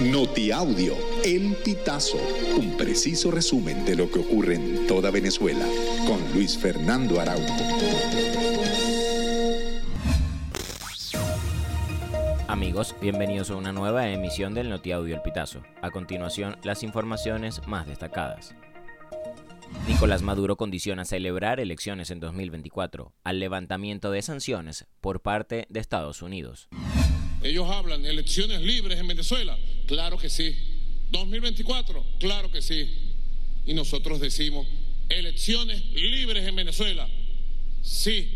Notiaudio, El Pitazo, un preciso resumen de lo que ocurre en toda Venezuela, con Luis Fernando Araújo. Amigos, bienvenidos a una nueva emisión del Notiaudio El Pitazo. A continuación, las informaciones más destacadas. Nicolás Maduro condiciona celebrar elecciones en 2024 al levantamiento de sanciones por parte de Estados Unidos. Ellos hablan elecciones libres en Venezuela. Claro que sí. 2024, claro que sí. Y nosotros decimos, elecciones libres en Venezuela. Sí,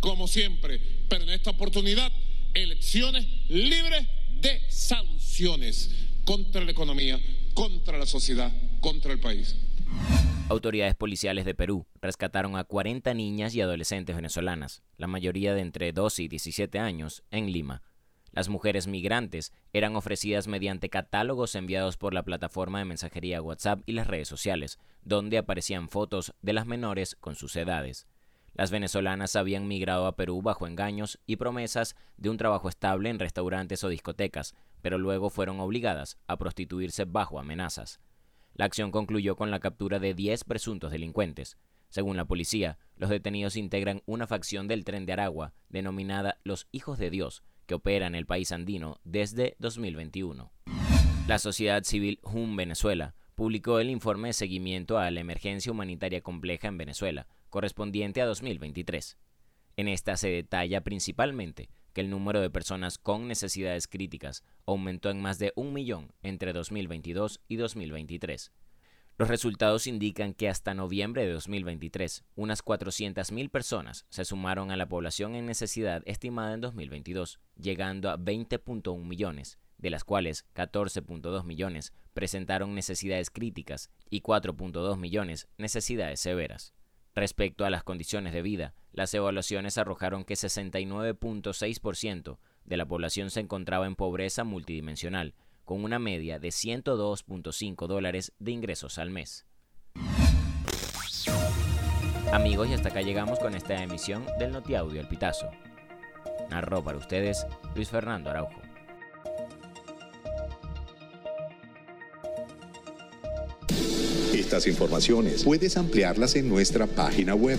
como siempre. Pero en esta oportunidad, elecciones libres de sanciones contra la economía, contra la sociedad, contra el país. Autoridades policiales de Perú rescataron a 40 niñas y adolescentes venezolanas, la mayoría de entre 12 y 17 años, en Lima las mujeres migrantes eran ofrecidas mediante catálogos enviados por la plataforma de mensajería WhatsApp y las redes sociales, donde aparecían fotos de las menores con sus edades. Las venezolanas habían migrado a Perú bajo engaños y promesas de un trabajo estable en restaurantes o discotecas, pero luego fueron obligadas a prostituirse bajo amenazas. La acción concluyó con la captura de 10 presuntos delincuentes. Según la policía, los detenidos integran una facción del tren de Aragua, denominada Los Hijos de Dios, que opera en el país andino desde 2021. La sociedad civil HUM Venezuela publicó el informe de seguimiento a la emergencia humanitaria compleja en Venezuela, correspondiente a 2023. En esta se detalla principalmente que el número de personas con necesidades críticas aumentó en más de un millón entre 2022 y 2023. Los resultados indican que hasta noviembre de 2023, unas 400.000 personas se sumaron a la población en necesidad estimada en 2022, llegando a 20.1 millones, de las cuales 14.2 millones presentaron necesidades críticas y 4.2 millones necesidades severas. Respecto a las condiciones de vida, las evaluaciones arrojaron que 69.6% de la población se encontraba en pobreza multidimensional, con una media de 102.5 dólares de ingresos al mes. Amigos, y hasta acá llegamos con esta emisión del Notiaudio El Pitazo. Narró para ustedes Luis Fernando Araujo. Estas informaciones puedes ampliarlas en nuestra página web